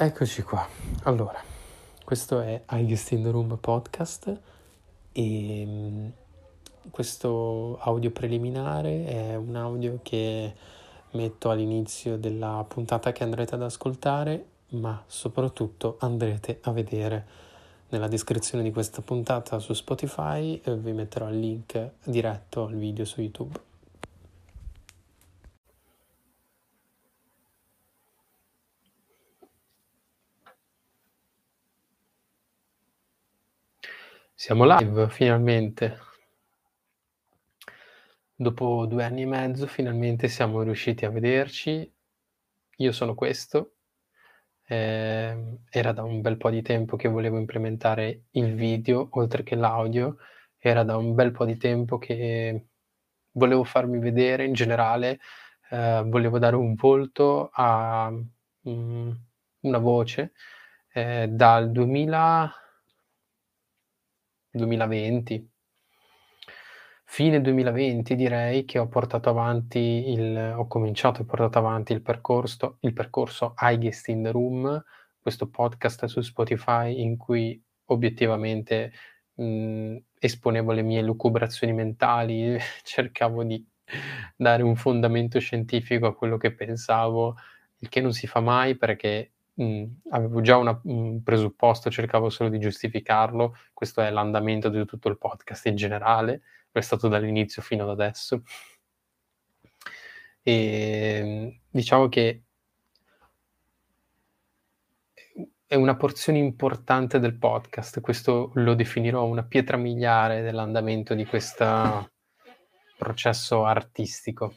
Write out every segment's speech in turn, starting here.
Eccoci qua. Allora, questo è Highest in the Room podcast e mm, questo audio preliminare è un audio che metto all'inizio della puntata che andrete ad ascoltare, ma soprattutto andrete a vedere nella descrizione di questa puntata su Spotify e vi metterò il link diretto al video su YouTube. Siamo live finalmente. Dopo due anni e mezzo finalmente siamo riusciti a vederci. Io sono questo. Eh, era da un bel po' di tempo che volevo implementare il video oltre che l'audio. Era da un bel po' di tempo che volevo farmi vedere in generale, eh, volevo dare un volto a um, una voce. Eh, dal 2000 2020. Fine 2020 direi che ho portato avanti il ho cominciato e portato avanti il percorso il percorso Highest in the Room, questo podcast su Spotify in cui obiettivamente, mhmm, esponevo le mie lucubrazioni mentali, cercavo di dare un fondamento scientifico a quello che pensavo, il che non si fa mai perché Mhmm, avevo già una un presupposto, cercavo solo di giustificarlo. Questo è l'andamento di tutto il podcast in generale, lo è stato dall'inizio fino ad adesso. Ehm, diciamo che è una porzione importante del podcast, questo lo definirò una pietra miliare dell'andamento di questo processo artistico.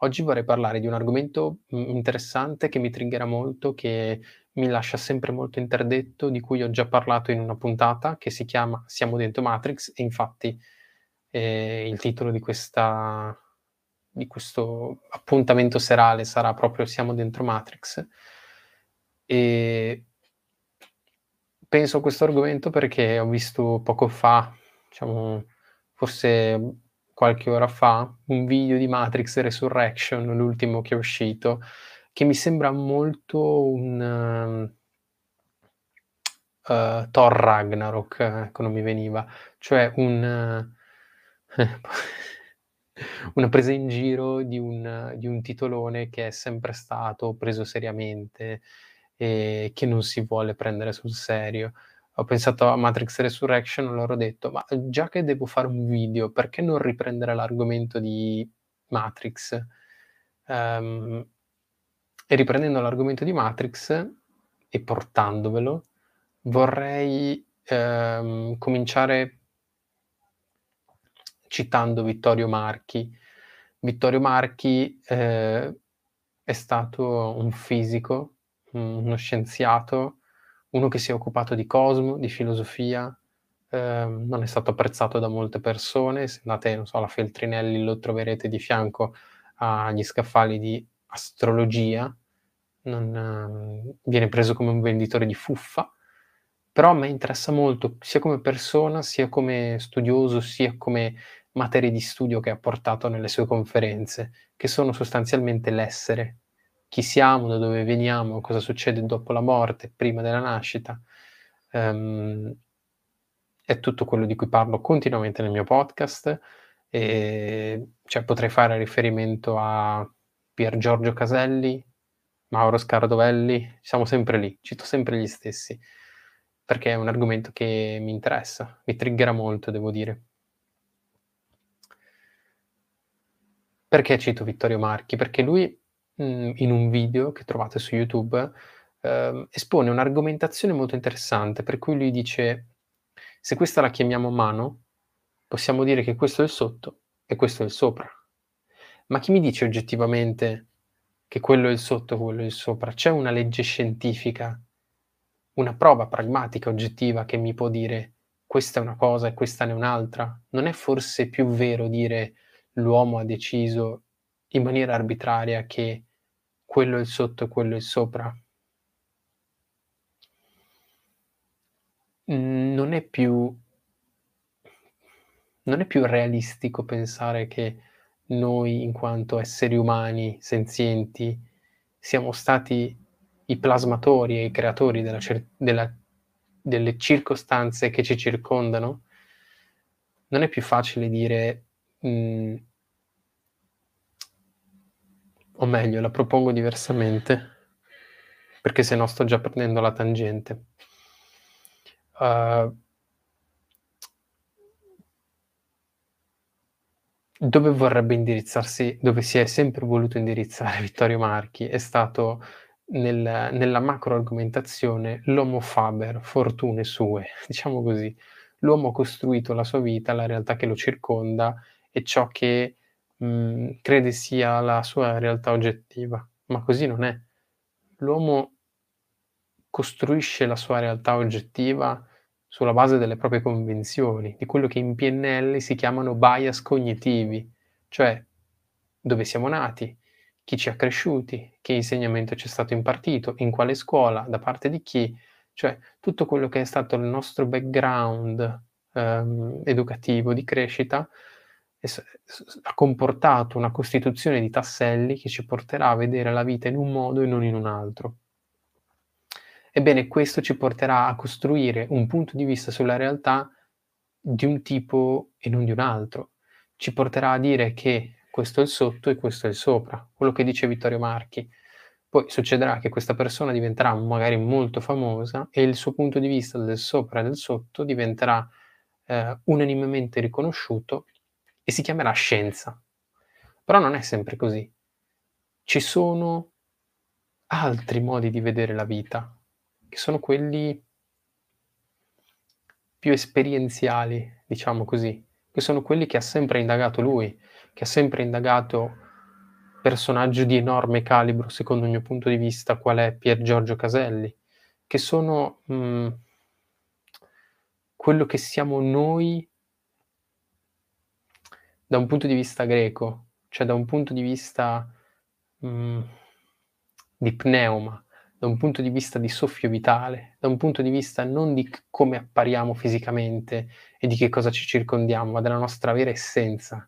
Oggi vorrei parlare di un argomento, mhmm, interessante che mi triggera molto, che mi lascia sempre molto interdetto, di cui ho già parlato in una puntata che si chiama "Siamo dentro Matrix" e infatti, ehm, il titolo di questa di questo appuntamento serale sarà proprio "Siamo dentro Matrix". E penso a questo argomento perché ho visto poco fa, diciamo forse qualche ora fa un video di Matrix Resurrection, l'ultimo che è uscito, che mi sembra molto un uh, Thor Ragnarok, ecco non mi veniva, cioè un una presa in giro di un, di un titolone che è sempre stato preso seriamente e che non si vuole prendere sul serio ho pensato a Matrix Resurrection, allora ho detto, ma già che devo fare un video, perché non riprendere l'argomento di Matrix? Um, e riprendendo l'argomento di Matrix e portandovelo, vorrei um, cominciare citando Vittorio Marchi. Vittorio Marchi eh, è stato un fisico, uno scienziato uno che si è occupato di cosmo, di filosofia, ehm, non è stato apprezzato da molte persone, se andate, non so, alla Feltrinelli lo troverete di fianco agli scaffali di astrologia, non, ehm, viene preso come un venditore di fuffa, però a me interessa molto sia come persona, sia come studioso, sia come materie di studio che ha portato nelle sue conferenze, che sono sostanzialmente l'essere, chi siamo, da dove veniamo, cosa succede dopo la morte, prima della nascita. Um, è tutto quello di cui parlo continuamente nel mio podcast. E, cioè, potrei fare riferimento a Pier Giorgio Caselli, Mauro Scardovelli, siamo sempre lì, cito sempre gli stessi, perché è un argomento che mi interessa, mi triggera molto, devo dire. Perché cito Vittorio Marchi? Perché lui mhmm, in un video che trovate su YouTube, ehm, espone un'argomentazione molto interessante, per cui lui dice: "Se questa la chiamiamo mano, possiamo dire che questo è il sotto e questo è il sopra. Ma chi mi dice oggettivamente che quello è il sotto e quello è il sopra? C'è una legge scientifica, una prova pragmatica oggettiva che mi può dire questa è una cosa e questa ne è un'altra? Non è forse più vero dire l'uomo ha deciso in maniera arbitraria che quello è sotto e quello è sopra. Mhmm, non è più non è più realistico pensare che noi, in quanto esseri umani senzienti, siamo stati i plasmatori e i creatori della cer della delle circostanze che ci circondano, non è più facile dire, mhmm o meglio, la propongo diversamente, perché se no sto già prendendo la tangente. Uhm dove vorrebbe indirizzarsi dove si è sempre voluto indirizzare Vittorio Marchi è stato nel nella macro argomentazione l'homo faber fortune sue, diciamo così. L'uomo ha costruito la sua vita, la realtà che lo circonda e ciò che, mhmm, crede sia la sua realtà oggettiva, ma così non è. L'uomo costruisce la sua realtà oggettiva sulla base delle proprie convinzioni, di quello che in PNL si chiamano bias cognitivi, cioè dove siamo nati, chi ci ha cresciuti, che insegnamento ci è stato impartito, in quale scuola, da parte di chi, cioè tutto quello che è stato il nostro background, ehm, educativo, di crescita, ha comportato una costituzione di tasselli che ci porterà a vedere la vita in un modo e non in un altro. Ebbene, questo ci porterà a costruire un punto di vista sulla realtà di un tipo e non di un altro. Ci porterà a dire che questo è il sotto e questo è il sopra, quello che dice Vittorio Marchi. Poi succederà che questa persona diventerà magari molto famosa e il suo punto di vista del sopra e del sotto diventerà, ehm, unanimemente riconosciuto e si chiamerà scienza. Però non è sempre così. Ci sono altri modi di vedere la vita, che sono quelli più esperienziali, diciamo così, che sono quelli che ha sempre indagato lui, che ha sempre indagato personaggio di enorme calibro, secondo il mio punto di vista, qual è Pier Giorgio Caselli, che sono, mhmm quello che siamo noi da un punto di vista greco, cioè da un punto di vista, mhmm, di pneuma, da un punto di vista di soffio vitale, da un punto di vista non di come appariamo fisicamente e di che cosa ci circondiamo, ma della nostra vera essenza.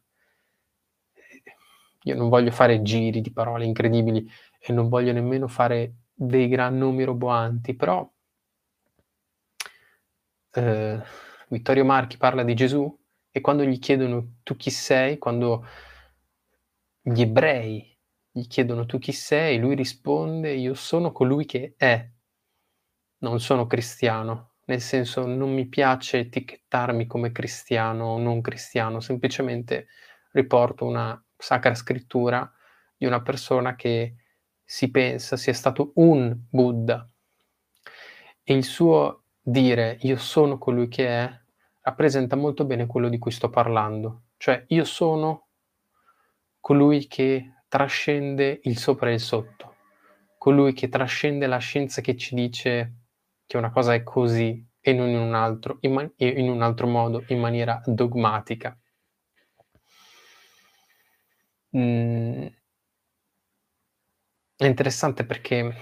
Io non voglio fare giri di parole incredibili e non voglio nemmeno fare dei gran nomi roboanti, però ehm, Vittorio Marchi parla di Gesù e quando gli chiedono: "Tu chi sei?" Quando gli ebrei gli chiedono: "Tu chi sei?" Lui risponde: "Io sono colui che è." Non sono cristiano, nel senso non mi piace etichettarmi come cristiano o non cristiano, semplicemente riporto una sacra scrittura di una persona che si pensa sia stato un Buddha. E il suo dire: "Io sono colui che è", rappresenta molto bene quello di cui sto parlando. Cioè, io sono colui che trascende il sopra e il sotto, colui che trascende la scienza che ci dice che una cosa è così e non in un altro, in ma e in un altro modo, in maniera dogmatica. Mhmm è interessante perché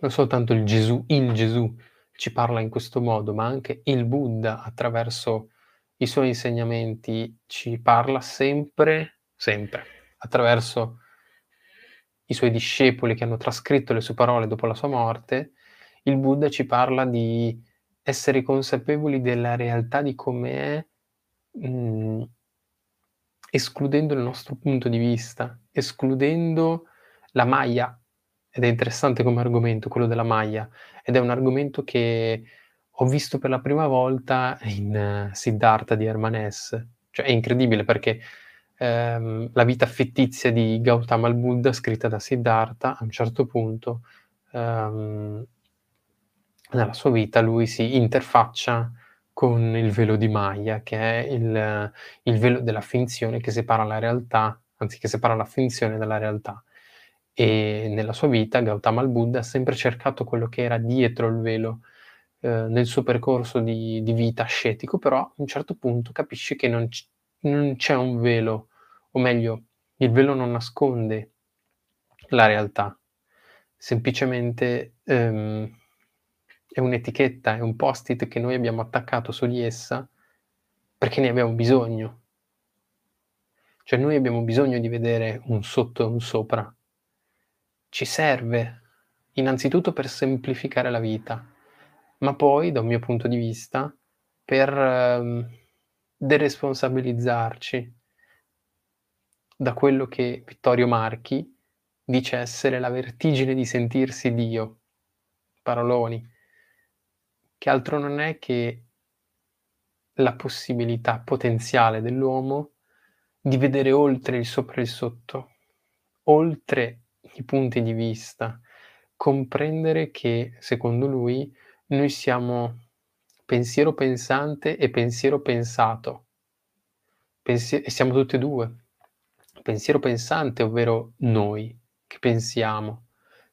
non soltanto il Gesù il Gesù ci parla in questo modo, ma anche il Buddha attraverso i suoi insegnamenti ci parla sempre, sempre, attraverso i suoi discepoli che hanno trascritto le sue parole dopo la sua morte, il Buddha ci parla di essere consapevoli della realtà di come è, mhmm, escludendo il nostro punto di vista, escludendo la Maya. Ed è interessante come argomento quello della Maya, ed è un argomento che ho visto per la prima volta in Siddhartha di Hermann Hesse. Cioè è incredibile perché, ehm, la vita fittizia di Gautama il Buddha, scritta da Siddhartha, a un certo punto, ehm, nella sua vita lui si interfaccia con il velo di Maya, che è il il velo della finzione che separa la realtà anzi che separa la finzione dalla realtà. E nella sua vita Gautama il Buddha ha sempre cercato quello che era dietro il velo, ehm, nel suo percorso di di vita ascetico, però a un certo punto capisce che non c non c'è un velo, o meglio, il velo non nasconde la realtà. Semplicemente, ehm, è un'etichetta, è un post-it che noi abbiamo attaccato su di essa perché ne abbiamo bisogno. Cioè noi abbiamo bisogno di vedere un sotto e un sopra. Ci serve innanzitutto per semplificare la vita, ma poi, da un mio punto di vista, per ehm, deresponsabilizzarci da quello che Vittorio Marchi dice essere la vertigine di sentirsi Dio. Paroloni. Che altro non è che la possibilità potenziale dell'uomo di vedere oltre il sopra e il sotto, oltre i punti di vista, comprendere che, secondo lui, noi siamo pensiero pensante e pensiero pensato. Pensi- e siamo tutti e due. Pensiero pensante, ovvero noi che pensiamo.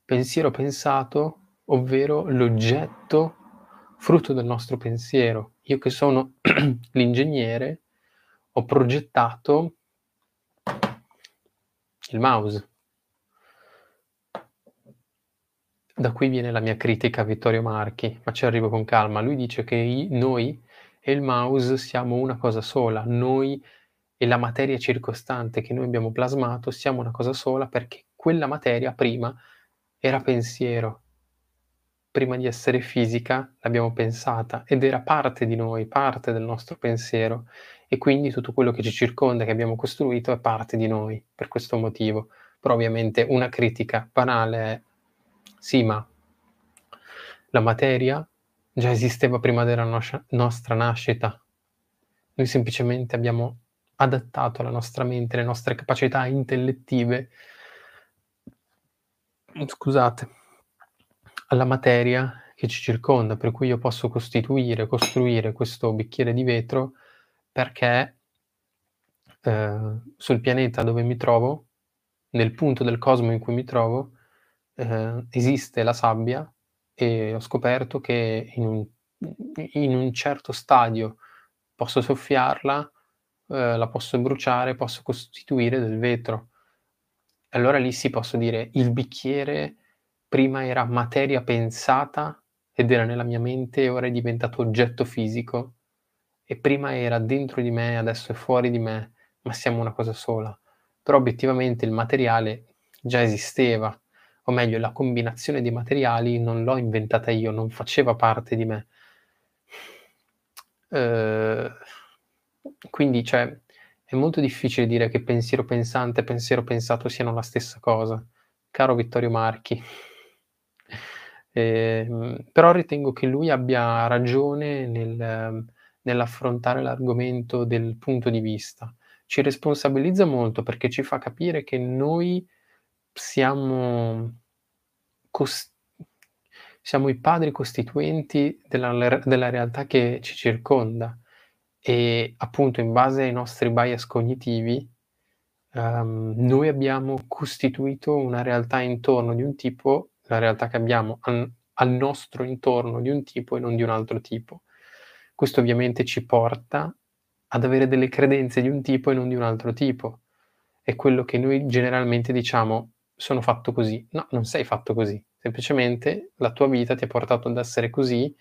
Pensiero pensato, ovvero l'oggetto frutto del nostro pensiero. Io che sono l'ingegnere ho progettato il mouse. Da qui viene la mia critica a Vittorio Marchi, ma ci arrivo con calma. Lui dice che i- noi e il mouse siamo una cosa sola, noi e la materia circostante che noi abbiamo plasmato siamo una cosa sola perché quella materia prima era pensiero, prima di essere fisica l'abbiamo pensata ed era parte di noi, parte del nostro pensiero e quindi tutto quello che ci circonda, che abbiamo costruito, è parte di noi per questo motivo. Però ovviamente una critica banale è sì, ma la materia già esisteva prima della nos- nostra nascita. Noi semplicemente abbiamo adattato la nostra mente, le nostre capacità intellettive, scusate, alla materia che ci circonda, per cui io posso costituire, costruire questo bicchiere di vetro perché eh, sul pianeta dove mi trovo, nel punto del cosmo in cui mi trovo, eh, esiste la sabbia e ho scoperto che in un, in un certo stadio posso soffiarla, eh, la posso bruciare, posso costituire del vetro. Allora lì si posso dire il bicchiere prima era materia pensata ed era nella mia mente e ora è diventato oggetto fisico e prima era dentro di me, adesso è fuori di me, ma siamo una cosa sola. Però obiettivamente il materiale già esisteva, o meglio la combinazione di materiali non l'ho inventata io, non faceva parte di me. Eh, quindi cioè, è molto difficile dire che pensiero pensante e pensiero pensato siano la stessa cosa, caro Vittorio Marchi. Eh, però ritengo che lui abbia ragione nel, nell'affrontare l'argomento del punto di vista. Ci responsabilizza molto perché ci fa capire che noi siamo, cost- siamo i padri costituenti della, della realtà che ci circonda e appunto in base ai nostri bias cognitivi um, noi abbiamo costituito una realtà intorno di un tipo, la realtà che abbiamo al, al nostro intorno di un tipo e non di un altro tipo. Questo ovviamente ci porta ad avere delle credenze di un tipo e non di un altro tipo. È quello che noi generalmente diciamo sono fatto così. No, non sei fatto così. Semplicemente la tua vita ti ha portato ad essere così,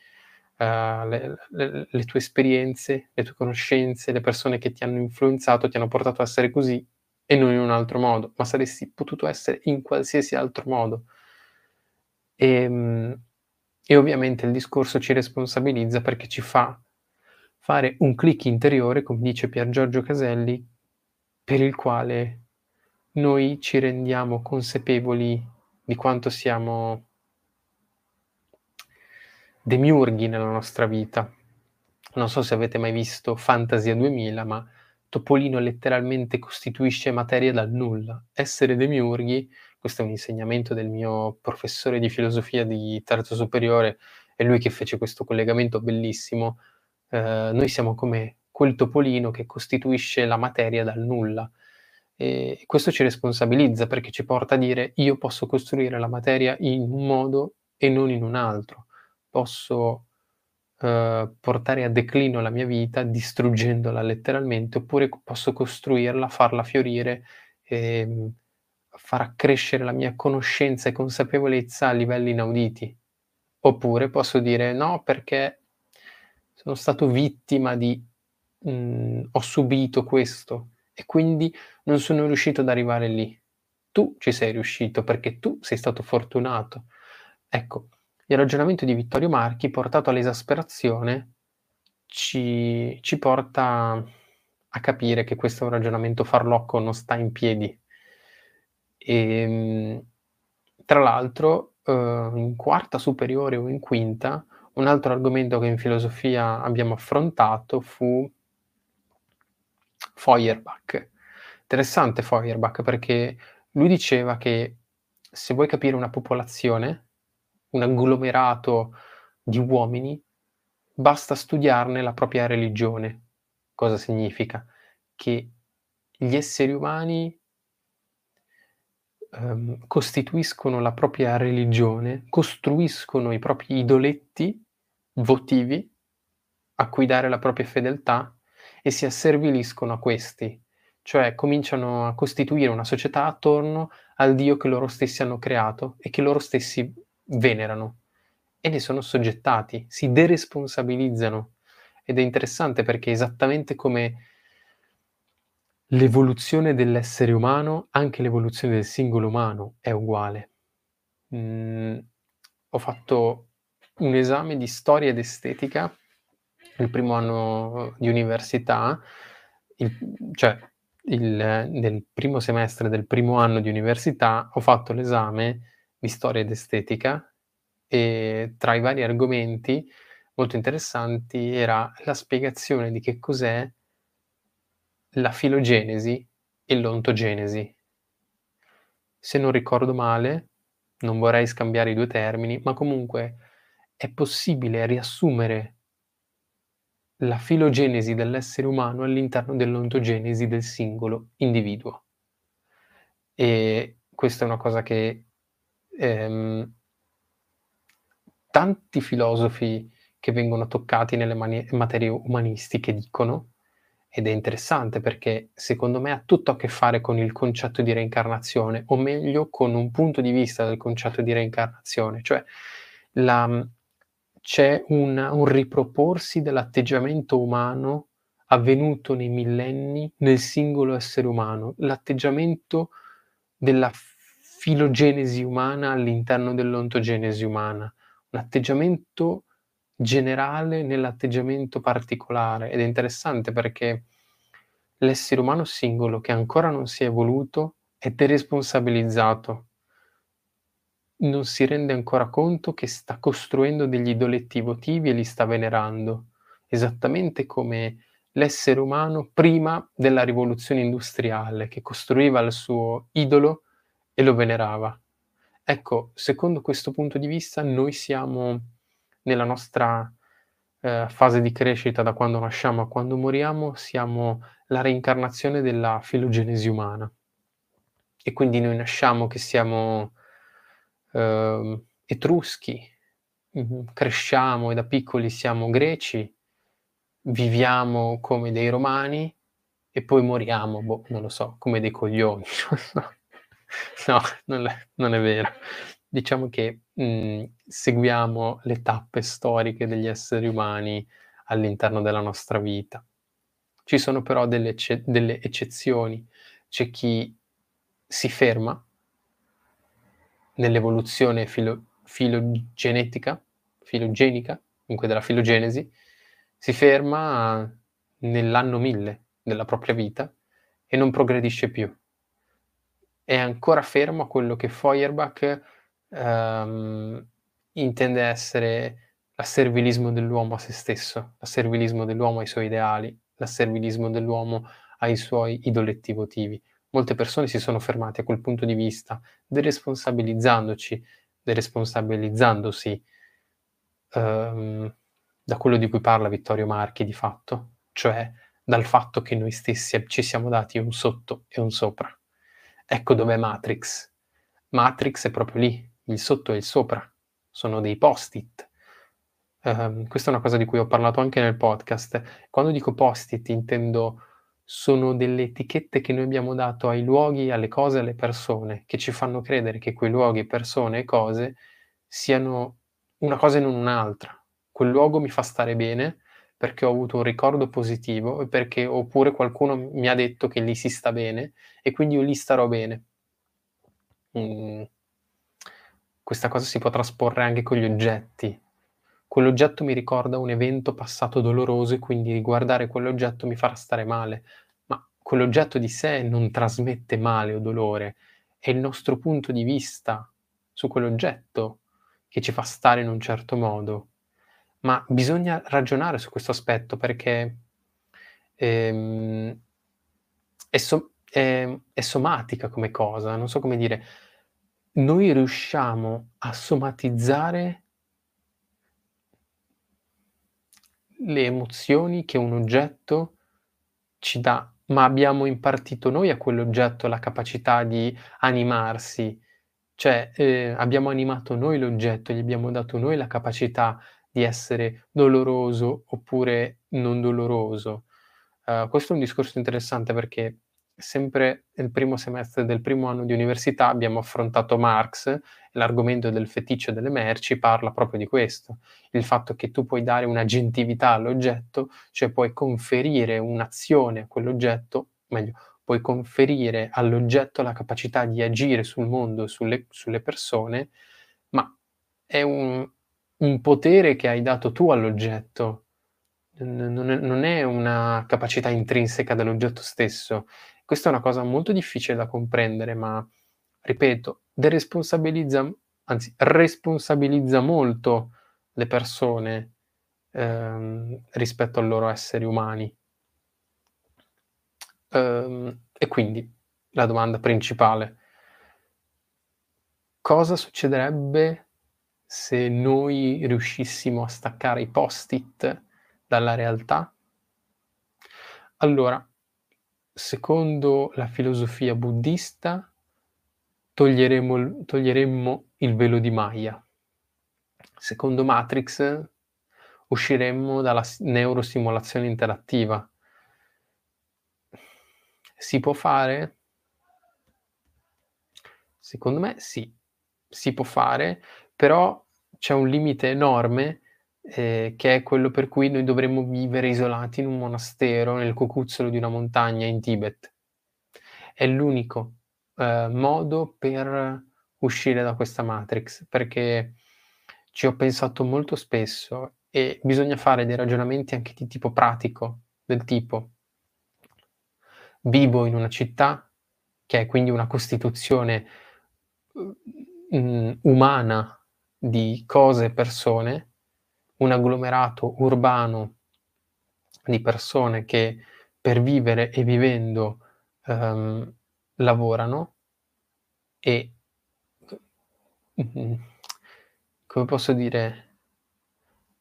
uh, le, le, le, tue esperienze, le tue conoscenze, le persone che ti hanno influenzato ti hanno portato ad essere così e non in un altro modo, ma saresti potuto essere in qualsiasi altro modo. E, ehm, e ovviamente il discorso ci responsabilizza perché ci fa fare un click interiore, come dice Pier Giorgio Caselli, per il quale noi ci rendiamo consapevoli di quanto siamo demiurghi nella nostra vita. Non so se avete mai visto Fantasia 2000, ma Topolino letteralmente costituisce materia dal nulla. Essere demiurghi, questo è un insegnamento del mio professore di filosofia di terzo superiore, è lui che fece questo collegamento bellissimo, eh, noi siamo come quel topolino che costituisce la materia dal nulla. E questo ci responsabilizza perché ci porta a dire io posso costruire la materia in un modo e non in un altro. Posso eh, portare a declino la mia vita distruggendola letteralmente oppure posso costruirla, farla fiorire e mm, far accrescere la mia conoscenza e consapevolezza a livelli inauditi. Oppure posso dire no perché sono stato vittima di mh, mhmm, ho subito questo e quindi non sono riuscito ad arrivare lì. Tu ci sei riuscito perché tu sei stato fortunato, Ecco, il ragionamento di Vittorio Marchi, portato all'esasperazione, ci ci porta a capire che questo ragionamento farlocco, non sta in piedi. Ehm, tra l'altro, uhm, in quarta superiore o in quinta, un altro argomento che in filosofia abbiamo affrontato fu Feuerbach. Interessante Feuerbach perché lui diceva che se vuoi capire una popolazione, un agglomerato di uomini, basta studiarne la propria religione. Cosa significa? Che gli esseri umani ehm, costituiscono la propria religione, costruiscono i propri idoletti votivi a cui dare la propria fedeltà e si asserviliscono a questi, cioè cominciano a costituire una società attorno al Dio che loro stessi hanno creato e che loro stessi venerano e ne sono soggettati, si deresponsabilizzano ed è interessante perché esattamente come l'evoluzione dell'essere umano, anche l'evoluzione del singolo umano è uguale. Mhmm, ho fatto un esame di storia ed estetica il primo anno di università, il cioè il nel primo semestre del primo anno di università ho fatto l'esame di storia ed estetica e tra i vari argomenti molto interessanti era la spiegazione di che cos'è la filogenesi e l'ontogenesi. Se non ricordo male, non vorrei scambiare i due termini, ma comunque è possibile riassumere la filogenesi dell'essere umano all'interno dell'ontogenesi del singolo individuo. E questa è una cosa che ehm, tanti filosofi che vengono toccati nelle mani- materie umanistiche dicono, ed è interessante perché secondo me ha tutto a che fare con il concetto di reincarnazione, o meglio con un punto di vista del concetto di reincarnazione, cioè la, c'è un un riproporsi dell'atteggiamento umano avvenuto nei millenni nel singolo essere umano, l'atteggiamento della filogenesi umana all'interno dell'ontogenesi umana, un atteggiamento generale nell'atteggiamento particolare. Ed è interessante perché l'essere umano singolo che ancora non si è evoluto è deresponsabilizzato non si rende ancora conto che sta costruendo degli idoletti votivi e li sta venerando, esattamente come l'essere umano prima della rivoluzione industriale, che costruiva il suo idolo e lo venerava. Ecco, secondo questo punto di vista, noi siamo nella nostra eh, fase di crescita da quando nasciamo a quando moriamo, siamo la reincarnazione della filogenesi umana. E quindi noi nasciamo che siamo ehm, etruschi, mh-mh, cresciamo e da piccoli siamo greci, viviamo come dei romani e poi moriamo, boh, non lo so, come dei coglioni. no, non è, non è vero. Diciamo che mh, seguiamo le tappe storiche degli esseri umani all'interno della nostra vita. Ci sono però delle, ecce- delle eccezioni. C'è chi si ferma nell'evoluzione filo filogenetica filogenica, comunque della filogenesi, si ferma nell'anno 1000 della propria vita e non progredisce più. È ancora fermo a quello che Feuerbach, ehm, intende essere l'asservilismo dell'uomo a se stesso, l'asservilismo dell'uomo ai suoi ideali, l'asservilismo dell'uomo ai suoi idoletti votivi. Molte persone si sono fermate a quel punto di vista, deresponsabilizzandoci deresponsabilizzandosi, uhm, da quello di cui parla Vittorio Marchi di fatto, cioè dal fatto che noi stessi ci siamo dati un sotto e un sopra. Ecco dov'è Matrix. Matrix è proprio lì, il sotto e il sopra, sono dei post-it. Um, questa è una cosa di cui ho parlato anche nel podcast. Quando dico post-it intendo sono delle etichette che noi abbiamo dato ai luoghi, alle cose, alle persone, che ci fanno credere che quei luoghi, persone e cose siano una cosa e non un'altra. Quel luogo mi fa stare bene perché ho avuto un ricordo positivo e perché oppure qualcuno mi ha detto che lì si sta bene e quindi io lì starò bene. Mm. questa cosa si può trasporre anche con gli oggetti. Quell'oggetto mi ricorda un evento passato doloroso e quindi riguardare quell'oggetto mi farà stare male, ma quell'oggetto di sé non trasmette male o dolore, è il nostro punto di vista su quell'oggetto che ci fa stare in un certo modo. Ma bisogna ragionare su questo aspetto perché ehm, è, so- è, è somatica come cosa, non so come dire noi riusciamo a somatizzare le emozioni che un oggetto ci dà, ma abbiamo impartito noi a quell'oggetto la capacità di animarsi, cioè eh, abbiamo animato noi l'oggetto, gli abbiamo dato noi la capacità di essere doloroso oppure non doloroso. Uh, questo è un discorso interessante perché sempre nel primo semestre del primo anno di università abbiamo affrontato Marx l'argomento del feticcio delle merci parla proprio di questo, il fatto che tu puoi dare un'agentività all'oggetto, cioè puoi conferire un'azione a quell'oggetto, meglio, puoi conferire all'oggetto la capacità di agire sul mondo, sulle, sulle persone, ma è un, un potere che hai dato tu all'oggetto, non è una capacità intrinseca dell'oggetto stesso, questa è una cosa molto difficile da comprendere, ma ripeto, deresponsabilizza, anzi, responsabilizza molto le persone ehm, rispetto ai loro esseri umani. Ehm, e quindi la domanda principale, cosa succederebbe se noi riuscissimo a staccare i post-it dalla realtà? Allora, secondo la filosofia buddista, toglieremo, toglieremmo il velo di Maya. Secondo Matrix, usciremmo dalla neurosimulazione interattiva. Si può fare? Secondo me sì, si può fare, però c'è un limite enorme eh, che è quello per cui noi dovremmo vivere isolati in un monastero nel cocuzzolo di una montagna in Tibet. È l'unico eh, modo per uscire da questa matrix, perché ci ho pensato molto spesso e bisogna fare dei ragionamenti anche di tipo pratico, del tipo vivo in una città che è quindi una costituzione um, umana di cose e persone un agglomerato urbano di persone che per vivere e vivendo ehm, lavorano e, mm, come posso dire,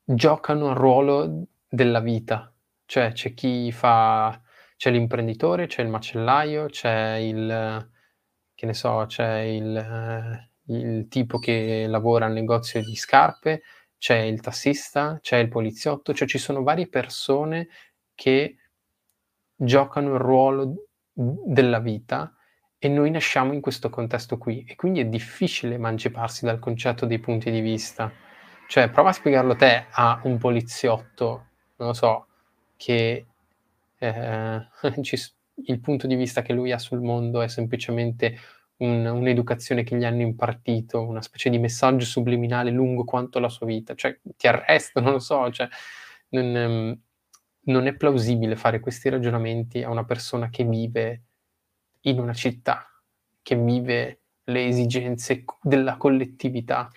giocano il ruolo della vita. Cioè c'è chi fa, c'è l'imprenditore, c'è il macellaio, c'è il, che ne so, c'è il, eh, il tipo che lavora al negozio di scarpe, c'è il tassista, c'è il poliziotto, cioè ci sono varie persone che giocano il ruolo della vita e noi nasciamo in questo contesto qui e quindi è difficile emanciparsi dal concetto dei punti di vista. Cioè, prova a spiegarlo te a un poliziotto, non lo so, che eh, il punto di vista che lui ha sul mondo è semplicemente un, un'educazione che gli hanno impartito, una specie di messaggio subliminale lungo quanto la sua vita, cioè ti arresta, non lo so, cioè, non, ehm, non, è plausibile fare questi ragionamenti a una persona che vive in una città, che vive le esigenze della collettività,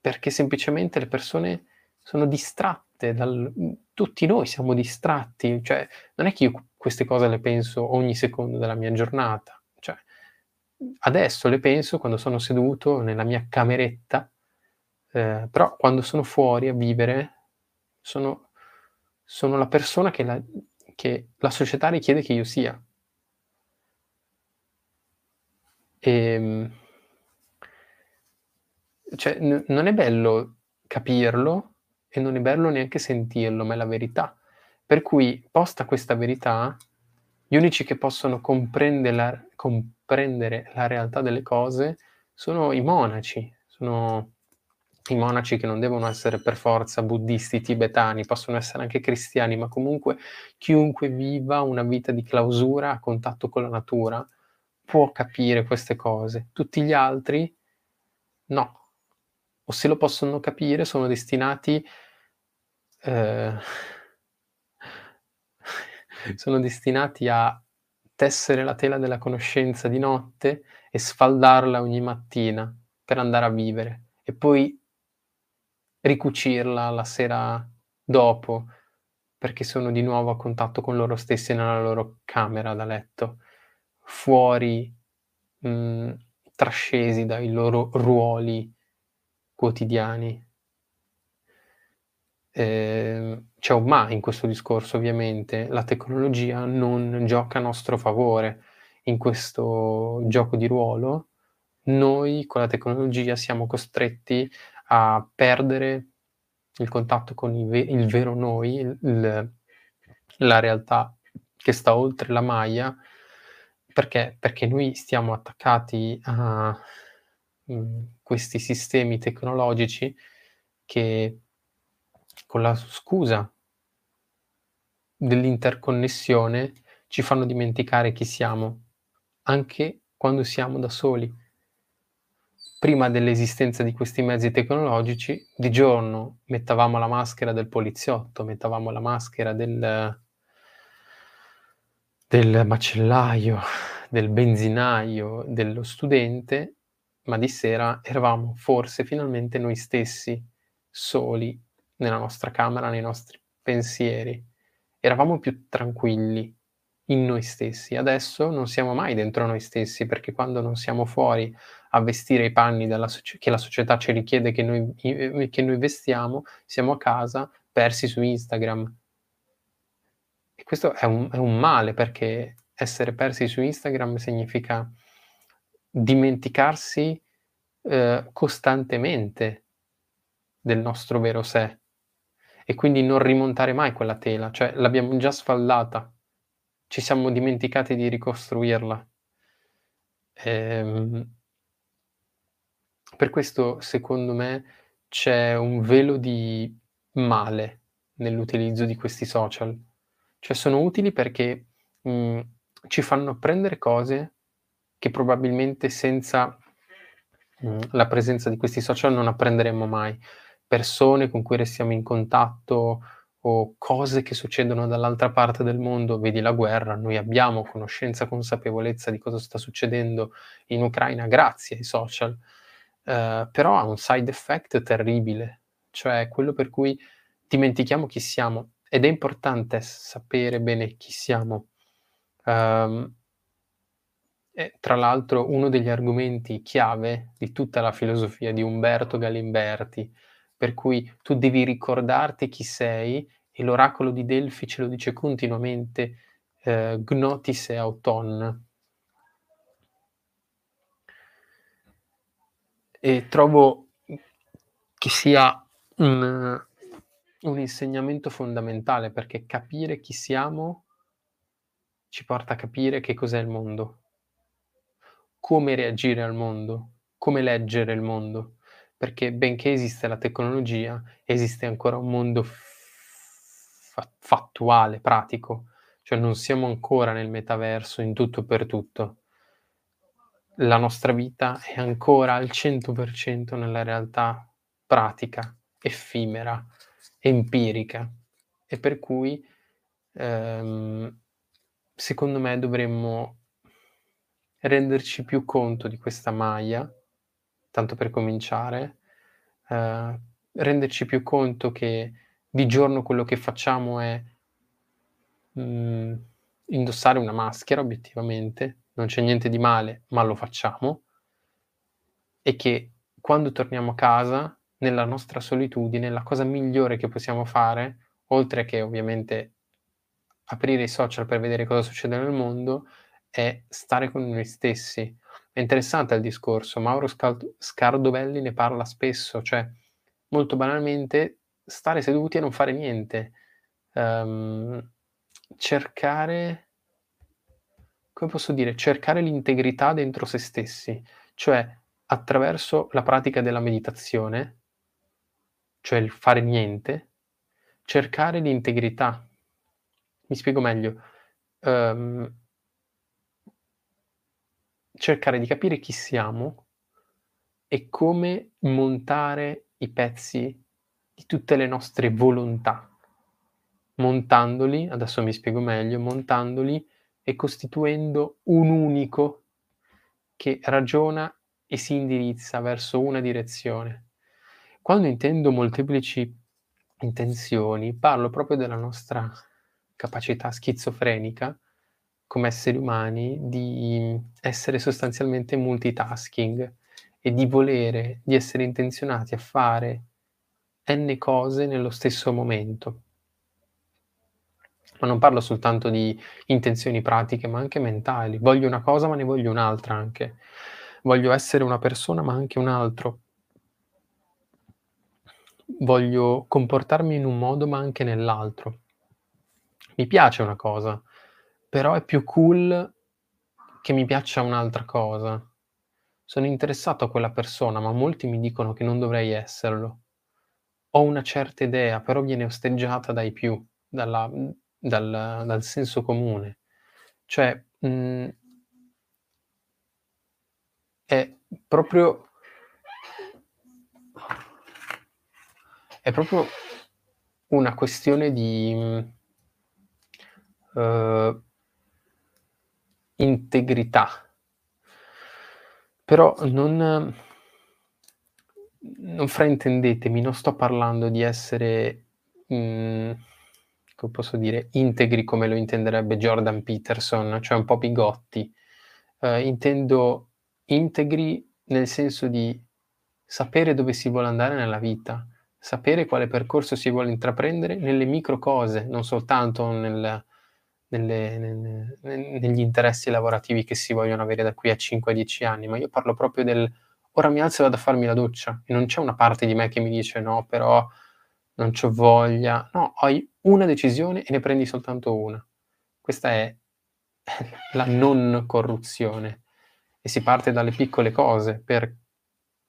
perché semplicemente le persone sono distratte, dal, tutti noi siamo distratti, cioè non è che io queste cose le penso ogni secondo della mia giornata, adesso le penso quando sono seduto nella mia cameretta, eh, però quando sono fuori a vivere sono, sono la persona che la, che la, società richiede che io sia. E, ehm, cioè, n- non è bello capirlo e non è bello neanche sentirlo, ma è la verità. Per cui, posta questa verità, gli unici che possono comprendere la, comprendere la realtà delle cose sono i monaci, sono i monaci che non devono essere per forza buddisti, tibetani, possono essere anche cristiani, ma comunque chiunque viva una vita di clausura a contatto con la natura può capire queste cose. Tutti gli altri no, o se lo possono capire sono destinati ehm, sono destinati a tessere la tela della conoscenza di notte e sfaldarla ogni mattina per andare a vivere e poi ricucirla la sera dopo, perché sono di nuovo a contatto con loro stessi nella loro camera da letto, fuori, mhmm, trascesi dai loro ruoli quotidiani. Ehm, c'è un ma in questo discorso ovviamente, la tecnologia non gioca a nostro favore in questo gioco di ruolo. Noi con la tecnologia siamo costretti a perdere il contatto con i ve il vero noi, il il la realtà che sta oltre la maglia, perché? Perché noi stiamo attaccati a, mhmm, questi sistemi tecnologici che con la scusa dell'interconnessione ci fanno dimenticare chi siamo, anche quando siamo da soli. Prima dell'esistenza di questi mezzi tecnologici, di giorno mettavamo la maschera del poliziotto, mettavamo la maschera del del macellaio, del benzinaio, dello studente, ma di sera eravamo forse finalmente noi stessi, soli nella nostra camera, nei nostri pensieri. Eravamo più tranquilli in noi stessi. Adesso non siamo mai dentro noi stessi, perché quando non siamo fuori a vestire i panni socie che la società ci richiede che noi che noi vestiamo, siamo a casa persi su Instagram. E questo è un è un male, perché essere persi su Instagram significa dimenticarsi, uhm, costantemente del nostro vero sé e quindi non rimontare mai quella tela, cioè l'abbiamo già sfaldata, ci siamo dimenticati di ricostruirla. Ehm per questo secondo me c'è un velo di male nell'utilizzo di questi social. Cioè sono utili perché, mhmm, ci fanno apprendere cose che probabilmente senza, mhmm, la presenza di questi social non apprenderemmo mai. Persone con cui restiamo in contatto o cose che succedono dall'altra parte del mondo, vedi la guerra, noi abbiamo conoscenza, consapevolezza di cosa sta succedendo in Ucraina grazie ai social. Uhm, però ha un side effect terribile, cioè quello per cui dimentichiamo chi siamo ed è importante sapere bene chi siamo. Uhm e tra l'altro uno degli argomenti chiave di tutta la filosofia di Umberto Galimberti, per cui tu devi ricordarti chi sei e l'oracolo di Delfi ce lo dice continuamente, ehm, gnotis et auton. E trovo, che sia un un insegnamento fondamentale, perché capire chi siamo ci porta a capire che cos'è il mondo. Come reagire al mondo, come leggere il mondo, perché benché esiste la tecnologia, esiste ancora un mondo f fa fattuale, pratico, cioè non siamo ancora nel metaverso in tutto e per tutto. La nostra vita è ancora al 100% nella realtà pratica, effimera, empirica e per cui, ehm, secondo me dovremmo renderci più conto di questa maglia, tanto per cominciare, ehm, renderci più conto che di giorno quello che facciamo è mhmm, indossare una maschera obiettivamente, non c'è niente di male, ma lo facciamo e che quando torniamo a casa, nella nostra solitudine, la cosa migliore che possiamo fare, oltre che ovviamente aprire i social per vedere cosa succede nel mondo, è stare con noi stessi. È interessante il discorso, Mauro Scald Scardovelli ne parla spesso, cioè molto banalmente stare seduti e non fare niente. Uhm, cercare come posso dire, cercare l'integrità dentro se stessi, cioè attraverso la pratica della meditazione cioè il fare niente, cercare l'integrità. Mi spiego meglio, uhm cercare di capire chi siamo è come montare i pezzi di tutte le nostre volontà. Montandoli, adesso mi spiego meglio, montandoli e costituendo un unico che ragiona e si indirizza verso una direzione. Quando intendo molteplici intenzioni, parlo proprio della nostra capacità schizofrenica come esseri umani di essere sostanzialmente multitasking e di volere, di essere intenzionati a fare n cose nello stesso momento. Ma non parlo soltanto di intenzioni pratiche, ma anche mentali. Voglio una cosa, ma ne voglio un'altra anche. Voglio essere una persona, ma anche un altro. Voglio comportarmi in un modo, ma anche nell'altro. Mi piace una cosa, però è più cool che mi piaccia un'altra cosa. Sono interessato a quella persona, ma molti mi dicono che non dovrei esserlo. Ho una certa idea, però viene osteggiata dai più, dalla, dal, dal senso comune. Cioè, mh, mhmm è proprio è proprio una questione di, uhm integrità. Però non non fraintendetemi, non sto parlando di essere, mhmm, come posso dire, integri come lo intenderebbe Jordan Peterson, cioè un po' bigotti. Uhm, intendo integri nel senso di sapere dove si vuole andare nella vita, sapere quale percorso si vuole intraprendere nelle micro cose, non soltanto nel nelle nel negli interessi lavorativi che si vogliono avere da qui a 5, 10 anni, ma io parlo proprio del: "Ora mi alzo e vado a farmi la doccia", e non c'è una parte di me che mi dice: "No, però non c'ho voglia". No, hai una decisione e ne prendi soltanto una. Questa è la non corruzione e si parte dalle piccole cose per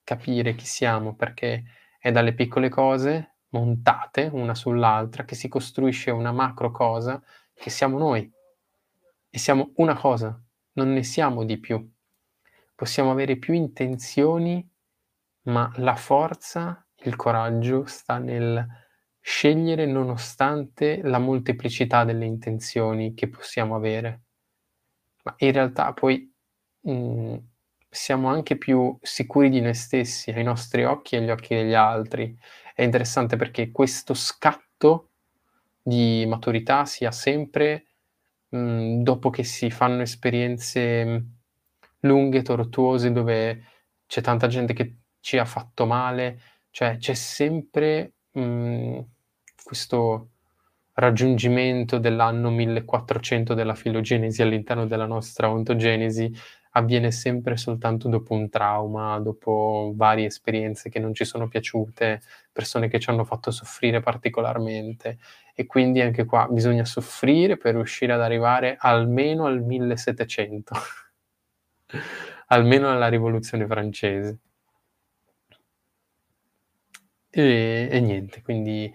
capire chi siamo, perché è dalle piccole cose montate una sull'altra che si costruisce una macro cosa che siamo noi e siamo una cosa, non ne siamo di più. Possiamo avere più intenzioni, ma la forza, il coraggio sta nel scegliere nonostante la molteplicità delle intenzioni che possiamo avere. Ma in realtà poi, mhmm, siamo anche più sicuri di noi stessi, ai nostri occhi e agli occhi degli altri. È interessante perché questo scatto di maturità si ha sempre, mhmm, dopo che si fanno esperienze, mhmm, lunghe, tortuose, dove c'è tanta gente che ci ha fatto male, cioè c'è sempre, mhmm, questo raggiungimento dell'anno 1400 della filogenesi all'interno della nostra ontogenesi, avviene sempre soltanto dopo un trauma, dopo varie esperienze che non ci sono piaciute, persone che ci hanno fatto soffrire particolarmente e quindi anche qua bisogna soffrire per riuscire ad arrivare almeno al 1700, almeno alla rivoluzione francese. E e niente, quindi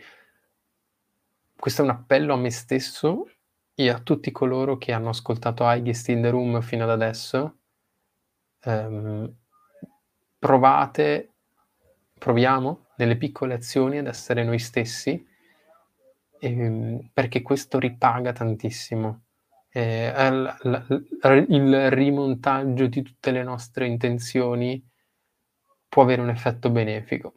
questo è un appello a me stesso e a tutti coloro che hanno ascoltato Highest in the Room fino ad adesso. Ehm, provate proviamo nelle piccole azioni ad essere noi stessi, ehm, perché questo ripaga tantissimo. Ehm, al la l il rimontaggio di tutte le nostre intenzioni può avere un effetto benefico.